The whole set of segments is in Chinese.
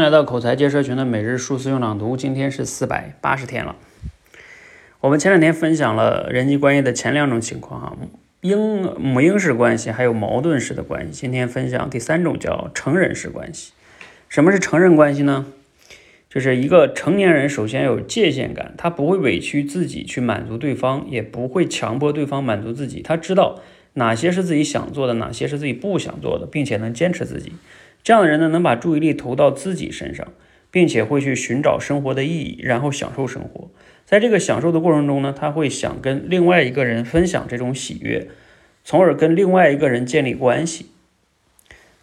来到口才界社群的每日数字用朗读，今天是四百八十天了。我们前两天分享了人际关系的前两种情况哈，婴母婴式关系还有矛盾式的关系。今天分享第三种叫成人式关系。什么是成人关系呢？就是一个成年人首先有界限感，他不会委屈自己去满足对方，也不会强迫对方满足自己。他知道哪些是自己想做的，哪些是自己不想做的，并且能坚持自己。这样的人呢，能把注意力投到自己身上，并且会去寻找生活的意义，然后享受生活。在这个享受的过程中呢，他会想跟另外一个人分享这种喜悦，从而跟另外一个人建立关系。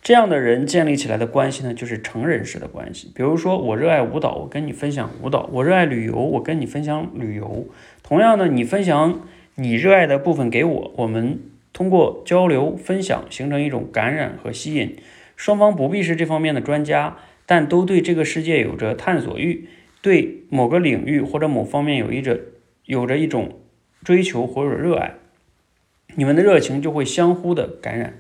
这样的人建立起来的关系呢，就是成人式的关系。比如说，我热爱舞蹈，我跟你分享舞蹈；我热爱旅游，我跟你分享旅游。同样呢，你分享你热爱的部分给我，我们通过交流分享，形成一种感染和吸引。双方不必是这方面的专家，但都对这个世界有着探索欲，对某个领域或者某方面有一着有着一种追求或者热爱，你们的热情就会相互的感染。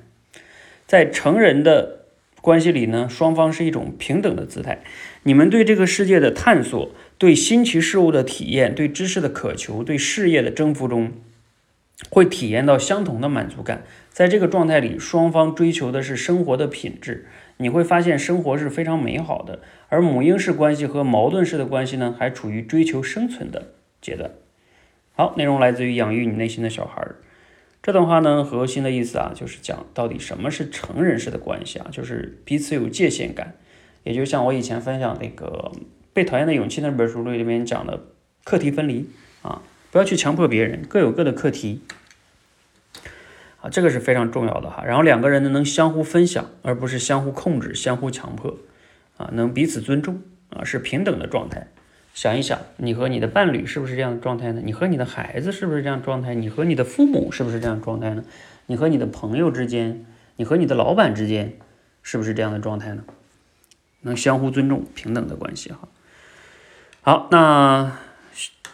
在成人的关系里呢，双方是一种平等的姿态，你们对这个世界的探索，对新奇事物的体验，对知识的渴求，对事业的征服中。会体验到相同的满足感，在这个状态里，双方追求的是生活的品质。你会发现生活是非常美好的。而母婴式关系和矛盾式的关系呢，还处于追求生存的阶段。好，内容来自于养育你内心的小孩。这段话呢，核心的意思啊，就是讲到底什么是成人式的关系啊，就是彼此有界限感。也就像我以前分享那个《被讨厌的勇气》那本书里面讲的课题分离啊。不要去强迫别人，各有各的课题，啊，这个是非常重要的哈。然后两个人呢能相互分享，而不是相互控制、相互强迫，啊，能彼此尊重，啊，是平等的状态。想一想，你和你的伴侣是不是这样的状态呢？你和你的孩子是不是这样状态？你和你的父母是不是这样状态呢？你和你的朋友之间，你和你的老板之间，是不是这样的状态呢？能相互尊重、平等的关系哈。好，那。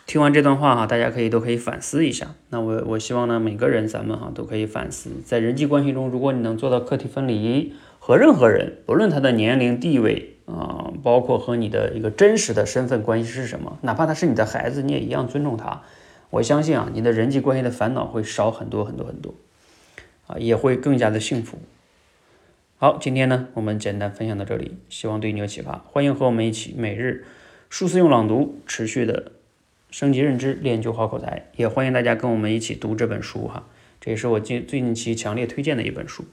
听完这段话哈，大家可以都可以反思一下。那我我希望呢，每个人咱们哈都可以反思，在人际关系中，如果你能做到课题分离，和任何人，不论他的年龄、地位啊，包括和你的一个真实的身份关系是什么，哪怕他是你的孩子，你也一样尊重他。我相信啊，你的人际关系的烦恼会少很多很多很多，啊，也会更加的幸福。好，今天呢，我们简单分享到这里，希望对你有启发。欢迎和我们一起每日数字用朗读持续的。升级认知，练就好口才，也欢迎大家跟我们一起读这本书哈，这也是我近最近期强烈推荐的一本书。